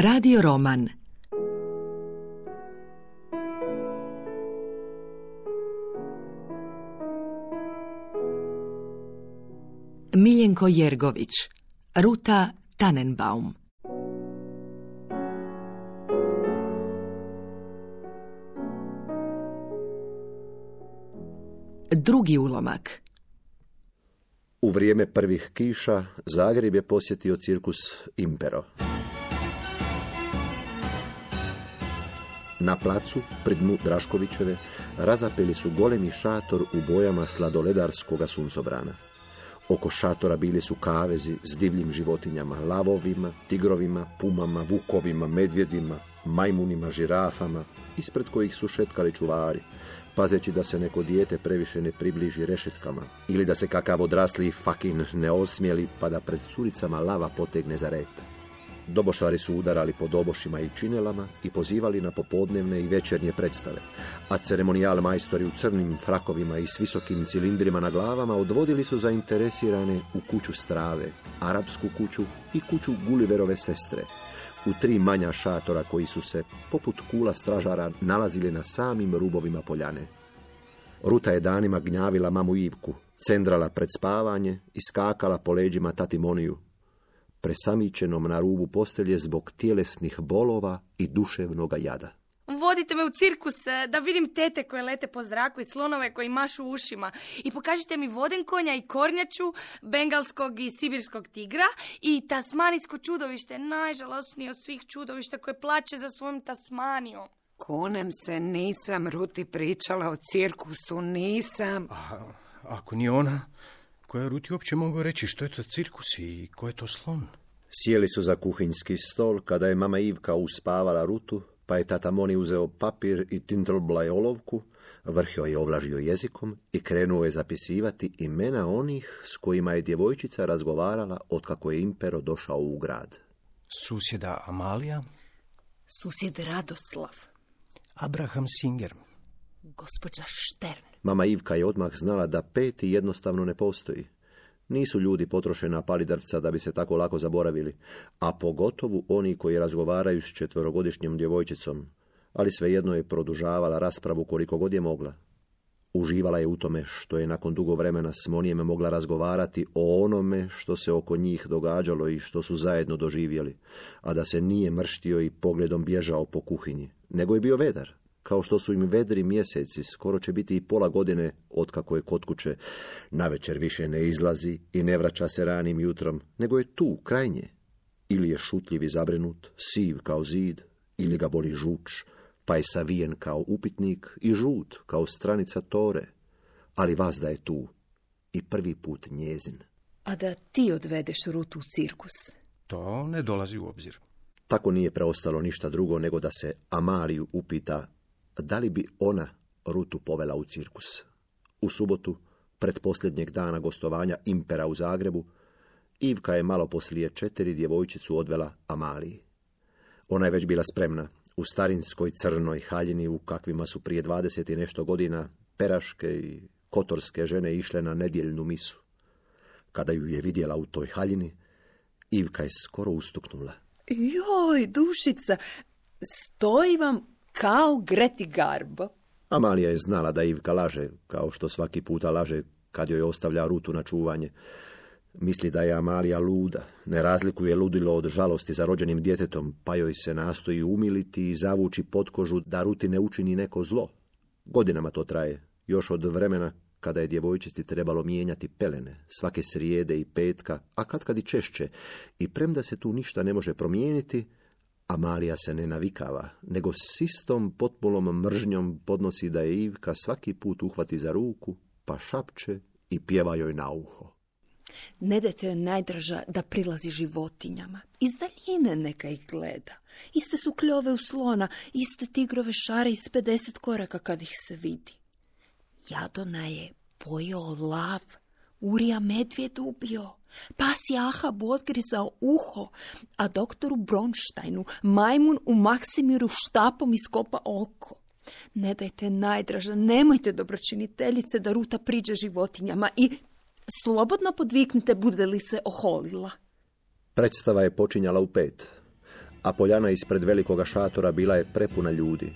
Radio roman. Miljenko Jergović Ruta Tannenbaum. Drugi ulomak. U vrijeme prvih kiša Zagreb je posjetio cirkus Impero. Na placu, pri dnu Draškovićeve, razapeli su golemi šator u bojama sladoledarskoga suncobrana. Oko šatora bili su kavezi s divljim životinjama, lavovima, tigrovima, pumama, vukovima, medvjedima, majmunima, žirafama, ispred kojih su šetkali čuvari, pazeći da se neko dijete previše ne približi rešetkama ili da se kakav odrasli fakin ne osmijeli pa da pred curicama lava potegne za rep. Dobošari su udarali po dobošima i činelama i pozivali na popodnevne i večernje predstave, a ceremonijal majstori u crnim frakovima i s visokim cilindrima na glavama odvodili su zainteresirane u kuću strave, arapsku kuću i kuću Guliverove sestre, u tri manja šatora koji su se, poput kula stražara, nalazili na samim rubovima poljane. Ruta je danima gnjavila mamu Ivku, cendrala pred spavanje i skakala po leđima tati Moniju, presamićenom na rubu postelje zbog tjelesnih bolova i duševnoga jada. Vodite me u cirkus da vidim tete koje lete po zraku i slonove koji mašu ušima. I pokažite mi voden konja i kornjaču, bengalskog i sibirskog tigra i tasmanijsko čudovište, najžalosnije od svih čudovišta koje plaće za svojom Tasmanijom. Konem se nisam Ruti pričala o cirkusu, nisam. A, ako nije ona, koja je Ruti uopće mogao reći što je to cirkus i ko je to slon? Sjeli su za kuhinjski stol kada je mama Ivka uspavala Rutu, pa je tata Moni uzeo papir i tintlblaj olovku, vrhio je ovlažio jezikom i krenuo je zapisivati imena onih s kojima je djevojčica razgovarala otkako je Impero došao u grad. Susjeda Amalija, Susjed Radoslav, Abraham Singer, gospođa Štern. Mama Ivka je odmah znala da peti jednostavno ne postoji. Nisu ljudi potrošena palidrca da bi se tako lako zaboravili, a pogotovo oni koji razgovaraju s četverogodišnjom djevojčicom, ali svejedno je produžavala raspravu koliko god je mogla. Uživala je u tome što je nakon dugo vremena s Monijem mogla razgovarati o onome što se oko njih događalo i što su zajedno doživjeli, a da se nije mrštio i pogledom bježao po kuhinji, nego je bio vedar, kao što su im vedri mjeseci, skoro će biti i pola godine otkako je kod kuće, navečer više ne izlazi i ne vraća se ranim jutrom, nego je tu, krajnje. Ili je šutljiv i zabrinut, siv kao zid, ili ga boli žuč, pa je savijen kao upitnik i žut kao stranica tore, ali vas da je tu i prvi put njezin. A da ti odvedeš Rutu u cirkus. to ne dolazi u obzir. Tako nije preostalo ništa drugo nego da se Amaliju upita da li bi ona Rutu povela u cirkus. U subotu, pred posljednjeg dana gostovanja Impera u Zagrebu, Ivka je malo poslije četiri djevojčicu odvela Amaliji. Ona je već bila spremna u starinskoj crnoj haljini u kakvima su prije dvadeset i nešto godina peraške i kotorske žene išle na nedjeljnu misu. Kada ju je vidjela u toj haljini, Ivka je skoro ustuknula. Joj, dušica, stoji vam kao Greti Garbo. Amalija je znala da Ivka laže, kao što svaki puta laže kad joj ostavlja rutu na čuvanje. Misli da je Amalija luda, ne razlikuje ludilo od žalosti za rođenim djetetom, pa joj se nastoji umiliti i zavući potkožu da ruti ne učini neko zlo. Godinama to traje, još od vremena kada je djevojčici trebalo mijenjati pelene, svake srijede i petka, a katkad i češće, i premda se tu ništa ne može promijeniti, Amalija se ne navikava, nego s istom potpolom mržnjom podnosi da je Ivka svaki put uhvati za ruku, pa šapče i pjeva joj na uho. Ne dajte joj najdraža da prilazi životinjama. Iz daljine neka ih gleda. Iste su kljove u slona, iste tigrove šare iz 50 koraka kad ih se vidi. Jadona je pojeo lav, Urija medvjed ubio, pas je Ahab odgrizao uho, a doktoru Bronštajnu majmun u Maksimiru štapom iskopa oko. Ne dajte najdraža, nemojte dobročiniteljice da ruta priđe životinjama i slobodno podviknite bude li se oholila. Predstava je počinjala u pet. a poljana ispred velikoga šatora bila je prepuna ljudi.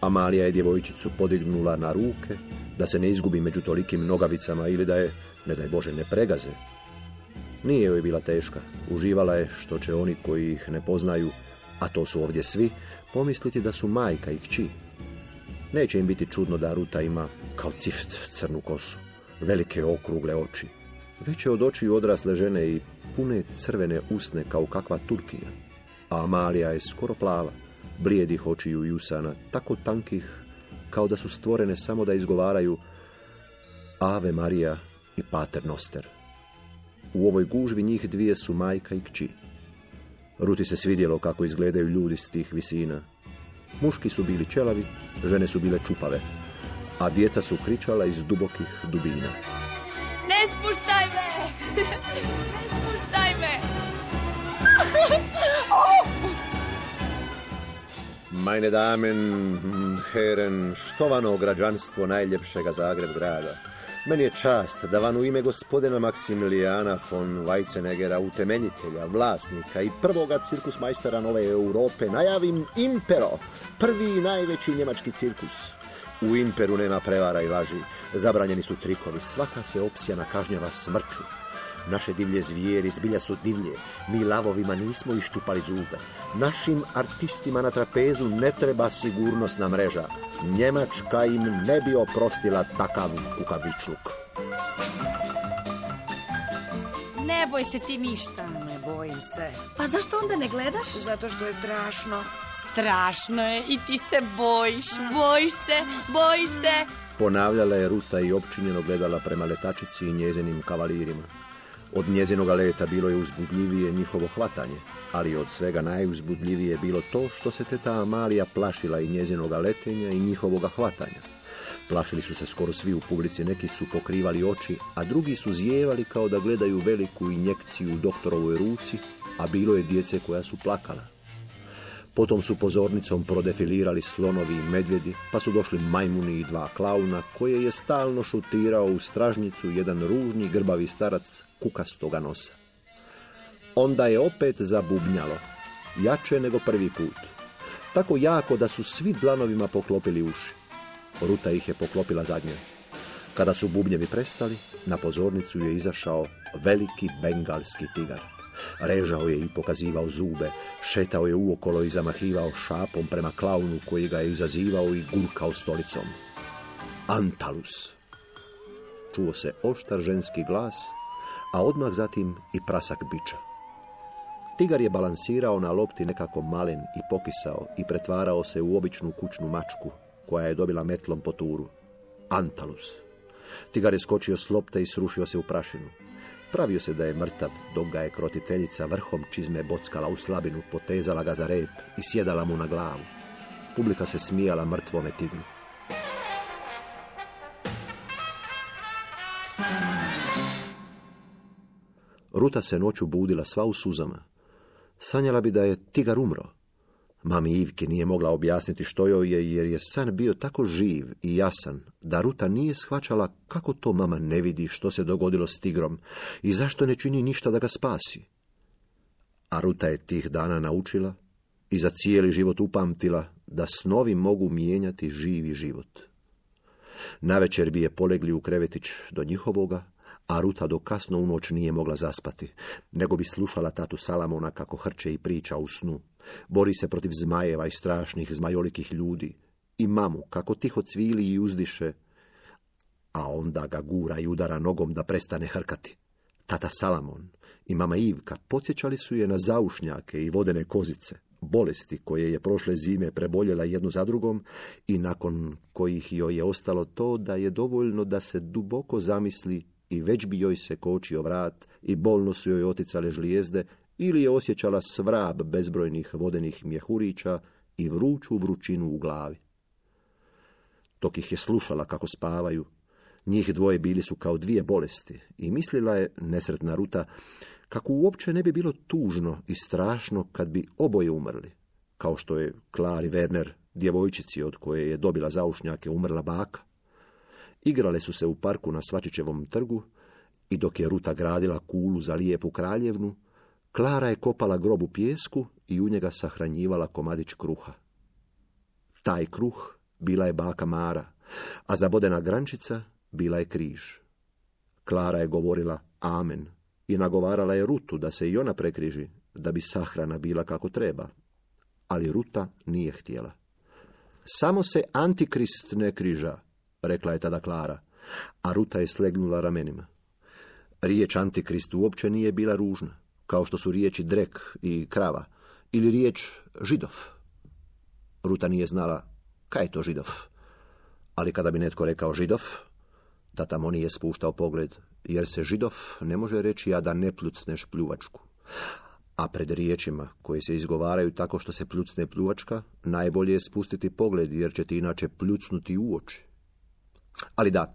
Amalija je djevojčicu podignula na ruke, da se ne izgubi među tolikim nogavicama ili da je, ne daj Bože, ne pregaze. Nije joj bila teška, uživala je što će oni koji ih ne poznaju, a to su ovdje svi, pomisliti da su majka i kći. Neće im biti čudno da Ruta ima kao cift crnu kosu, velike okrugle oči, veće od očiju odrasle žene i pune crvene usne kao kakva turkinja. A Amalija je skoro plava, blijedih očiju i usana, tako tankih kao da su stvorene samo da izgovaraju Ave Marija i Pater Noster. U ovoj gužvi njih dvije su majka i kći. Ruti se svidjelo kako izgledaju ljudi s tih visina. Muški su bili čelavi, žene su bile čupave, a djeca su kričala iz dubokih dubina. Ne spuštaj me! ne spuštaj me! Meine Damen, Heren, štovano građanstvo najljepšega Zagreb grada. Meni je čast da vam u ime gospodina Maksimilijana von Weizsäckera, utemeljitelja, vlasnika i prvoga cirkusmajstera Nove Europe, najavim Impero, prvi i najveći njemački cirkus. U Imperu nema prevara i laži, zabranjeni su trikovi, svaka se opsjana kažnjava smrću. Naše divlje zvijeri zbilja su divlje, mi lavovima nismo iščupali zube. Našim artistima na trapezu ne treba sigurnosna mreža. Njemačka im ne bi oprostila takav kukavičluk. Ne boj se ti ništa. Ne bojim se, Pa zašto onda ne gledaš? zato što je strašno. Strašno je i ti se bojiš, bojiš se, bojiš se. Ponavljala je Ruta i općinjeno gledala prema letačici i njezinim kavalirima. Od njezinoga leta bilo je uzbudljivije njihovo hvatanje, ali od svega najuzbudljivije bilo to što se teta Amalija plašila i njezinoga letenja i njihovoga hvatanja. Plašili su se skoro svi u publici, neki su pokrivali oči, a drugi su zijevali kao da gledaju veliku injekciju u doktorovoj ruci, a bilo je djece koja su plakala. Potom su pozornicom prodefilirali slonovi i medvjedi, pa su došli majmuni i dva klauna, koje je stalno šutirao u stražnicu jedan ružni grbavi starac kukastoga nosa. Onda je opet zabubnjalo, jače nego prvi put. Tako jako da su svi dlanovima poklopili uši. Ruta ih je poklopila zadnje. Kada su bubnjevi prestali, na pozornicu je izašao veliki bengalski tigar. Režao je i pokazivao zube, šetao je uokolo i zamahivao šapom prema klaunu koji ga je izazivao i gurkao stolicom. Antalus. Čuo se oštar ženski glas, a odmah zatim i prasak biča. Tigar je balansirao na lopti nekako malen i pokisao i pretvarao se u običnu kućnu mačku, koja je dobila metlom po turu. Antalus. Tigar je skočio s lopte i srušio se u prašinu. Pravio se da je mrtav, dok ga je krotiteljica vrhom čizme bockala u slabinu, potezala ga za rep i sjedala mu na glavu. Publika se smijala mrtvome tigru. Ruta se noću budila sva u suzama. Sanjala bi da je tigar umro. Mami Ivki nije mogla objasniti što joj je, jer je san bio tako živ i jasan, da Ruta nije shvaćala kako to mama ne vidi što se dogodilo s tigrom i zašto ne čini ništa da ga spasi. A Ruta je tih dana naučila i za cijeli život upamtila da snovi mogu mijenjati živi život. Navečer bi je polegli u krevetić do njihovoga, a Ruta do kasno u noć nije mogla zaspati, nego bi slušala tatu Salamona kako hrče i priča u snu. Bori se protiv zmajeva i strašnih zmajolikih ljudi. I mamu kako tiho cvili i uzdiše, a onda ga gura i udara nogom da prestane hrkati. Tata Salamon i mama Ivka podsjećali su je na zaušnjake i vodene kozice, bolesti koje je prošle zime preboljela jednu za drugom i nakon kojih joj je ostalo to da je dovoljno da se duboko zamisli i već bi joj se kočio vrat i bolno su joj oticale žlijezde ili je osjećala svrab bezbrojnih vodenih mjehurića i vruću vrućinu u glavi. Dok ih je slušala kako spavaju, njih dvoje bili su kao dvije bolesti i mislila je, nesretna Ruta, kako uopće ne bi bilo tužno i strašno kad bi oboje umrli, kao što je Klari Werner, djevojčici od koje je dobila zaušnjake, umrla baka. Igrale su se u parku na Svačićevom trgu i dok je Ruta gradila kulu za lijepu kraljevnu, Klara je kopala grobu pijesku i u njega sahranjivala komadić kruha. Taj kruh bila je baka Mara, a zabodena grančica bila je križ. Klara je govorila amen i nagovarala je Rutu da se i ona prekriži, da bi sahrana bila kako treba. Ali Ruta nije htjela. Samo se antikrist ne križa, rekla je tada Klara, a Ruta je slegnula ramenima. Riječ antikrist uopće nije bila ružna, kao što su riječi drek i krava, ili riječ židov. Ruta nije znala kaj je to židov, ali kada bi netko rekao židov, tata nije spuštao pogled, jer se židov ne može reći a da ne plucneš pljuvačku. A pred riječima koje se izgovaraju tako što se pljucne pljuvačka, najbolje je spustiti pogled jer će ti inače pljucnuti u oči. Ali da,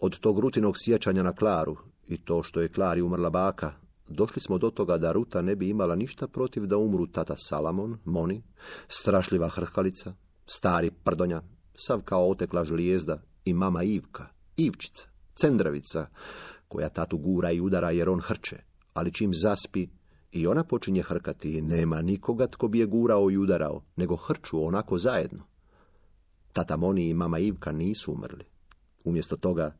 od tog rutinog sjećanja na Klaru i to što je Klari umrla baka, došli smo do toga da Ruta ne bi imala ništa protiv da umru tata Salamon, Moni, strašljiva hrhalica, stari prdonja, sav kao otekla žlijezda i mama Ivka, Ivčica, Cendravica, koja tatu gura i udara jer on hrče, ali čim zaspi i ona počinje hrkati i nema nikoga tko bi je gurao i udarao, nego hrču onako zajedno. Tata Moni i mama Ivka nisu umrli. Umjesto toga,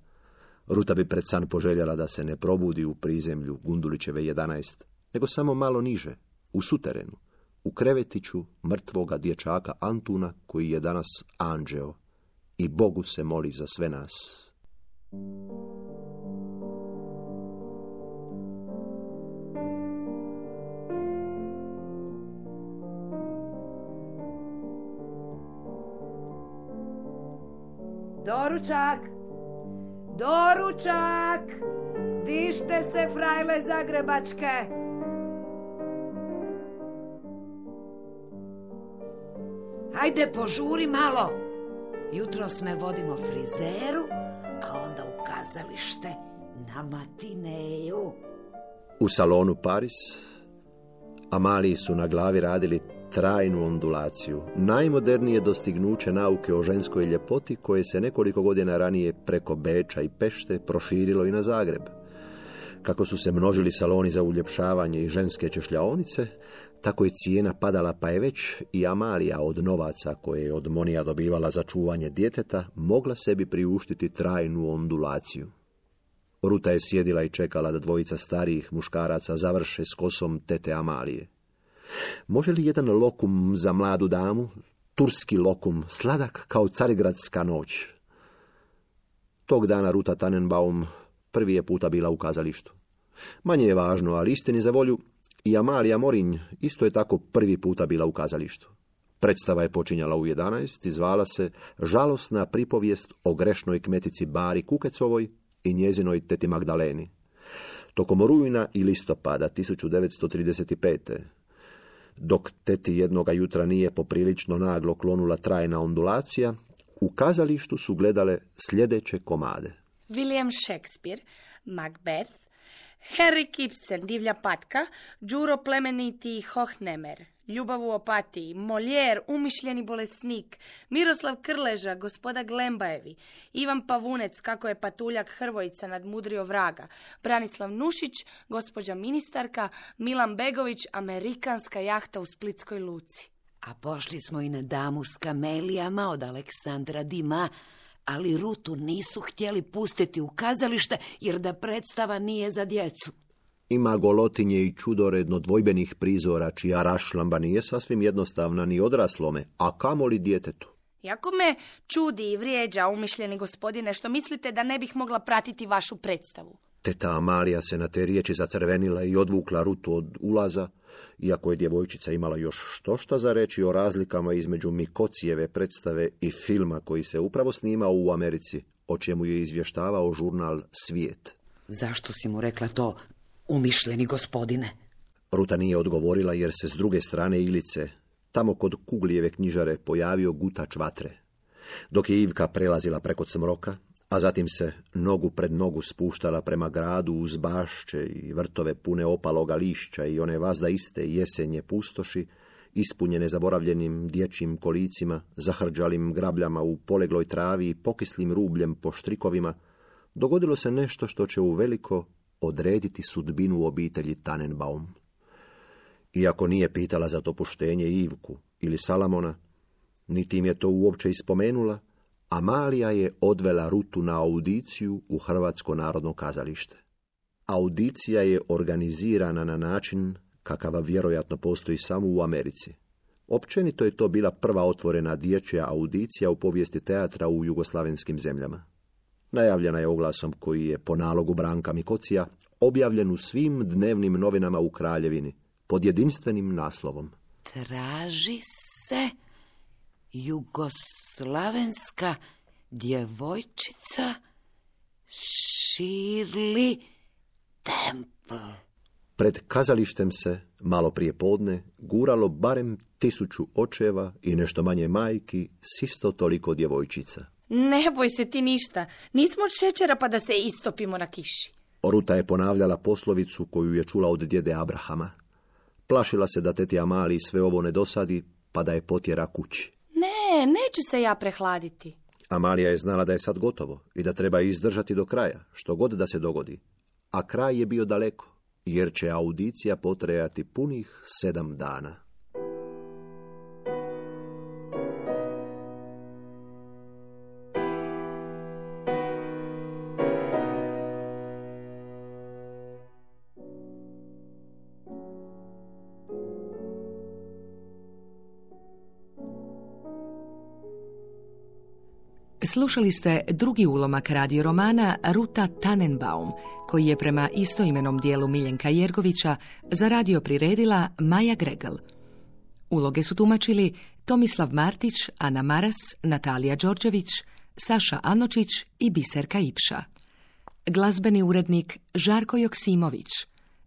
Ruta bi pred san poželjela da se ne probudi u prizemlju Gundulićeve 11, nego samo malo niže, u suterenu, u krevetiću mrtvoga dječaka Antuna koji je danas anđeo i Bogu se moli za sve nas. Doručak! Doručak! Dište se, frajle Zagrebačke! Hajde, požuri malo. Jutro sme vodimo frizeru, a onda u kazalište na matineju. U salonu Paris Amaliji su na glavi radili trajnu ondulaciju, najmodernije dostignuće nauke o ženskoj ljepoti koje se nekoliko godina ranije preko Beča i Pešte proširilo i na Zagreb. Kako su se množili saloni za uljepšavanje i ženske češljaonice, tako je cijena padala pa je već i Amalija od novaca koje je od Monija dobivala za čuvanje djeteta mogla sebi priuštiti trajnu ondulaciju. Ruta je sjedila i čekala da dvojica starijih muškaraca završe s kosom tete Amalije. Može li jedan lokum za mladu damu, turski lokum, sladak kao carigradska noć? Tog dana Ruta Tannenbaum prvi je puta bila u kazalištu. Manje je važno, ali istini za volju, i Amalija Morinj isto je tako prvi puta bila u kazalištu. Predstava je počinjala u 11 i zvala se Žalosna pripovijest o grešnoj kmetici Bari Kukecovoj i njezinoj teti Magdaleni. Tokom rujna i listopada 1935 dok teti jednoga jutra nije poprilično naglo klonula trajna ondulacija, u kazalištu su gledale sljedeće komade. William Shakespeare, Macbeth, Harry Kipsen, Divlja patka, Đuro plemeniti Hochnemer, Ljubav u opatiji, Molijer, umišljeni bolesnik, Miroslav Krleža, gospoda Glembajevi, Ivan Pavunec, kako je patuljak Hrvojica nadmudrio vraga, Branislav Nušić, gospođa ministarka, Milan Begović, amerikanska jahta u Splitskoj luci. A pošli smo i na damu s kamelijama od Aleksandra Dima, ali Rutu nisu htjeli pustiti u kazalište jer da predstava nije za djecu. Ima golotinje i čudoredno dvojbenih prizora, čija rašlamba nije sasvim jednostavna ni odraslome, a kamoli djetetu. Jako me čudi i vrijeđa, umišljeni gospodine, što mislite da ne bih mogla pratiti vašu predstavu. Teta Amalija se na te riječi zacrvenila i odvukla rutu od ulaza, iako je djevojčica imala još što šta za reći o razlikama između Mikocijeve predstave i filma koji se upravo snimao u Americi, o čemu je izvještavao žurnal Svijet. Zašto si mu rekla to, umišljeni gospodine? Ruta nije odgovorila jer se s druge strane Ilice, tamo kod Kuglijeve knjižare, pojavio gutač vatre. Dok je Ivka prelazila preko cmroka, a zatim se nogu pred nogu spuštala prema gradu uz bašće i vrtove pune opaloga lišća i one vazda iste jesenje pustoši, ispunjene zaboravljenim dječjim kolicima, zahrđalim grabljama u polegloj travi i pokislim rubljem po štrikovima, dogodilo se nešto što će u veliko odrediti sudbinu obitelji Tannenbaum. Iako nije pitala za to puštenje Ivku ili Salamona, niti im je to uopće ispomenula, Amalija je odvela Rutu na audiciju u Hrvatsko narodno kazalište. Audicija je organizirana na način kakava vjerojatno postoji samo u Americi. Općenito je to bila prva otvorena dječja audicija u povijesti teatra u jugoslavenskim zemljama. Najavljena je oglasom koji je po nalogu Branka Mikocija objavljen u svim dnevnim novinama u Kraljevini pod jedinstvenim naslovom. Traži se jugoslavenska djevojčica Shirley Temple. Pred kazalištem se, malo prije podne, guralo barem tisuću očeva i nešto manje majki s isto toliko djevojčica. Ne boj se ti ništa. Nismo od šećera pa da se istopimo na kiši. Oruta je ponavljala poslovicu koju je čula od djede Abrahama. Plašila se da teti Amali sve ovo ne dosadi, pa da je potjera kući. Ne, neću se ja prehladiti. Amalija je znala da je sad gotovo i da treba izdržati do kraja, što god da se dogodi. A kraj je bio daleko, jer će audicija potrajati punih sedam dana. Slušali ste drugi ulomak radio romana Ruta Tannenbaum, koji je prema istoimenom dijelu Miljenka Jergovića za radio priredila Maja Gregel. Uloge su tumačili Tomislav Martić, Ana Maras, Natalija Đorđević, Saša Anočić i Biserka Ipša. Glazbeni urednik Žarko Joksimović,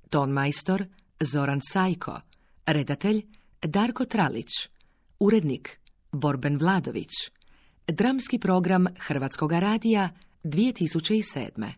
ton majstor Zoran Sajko, redatelj Darko Tralić, urednik Borben Vladović, Dramski program Hrvatskog radija 2007.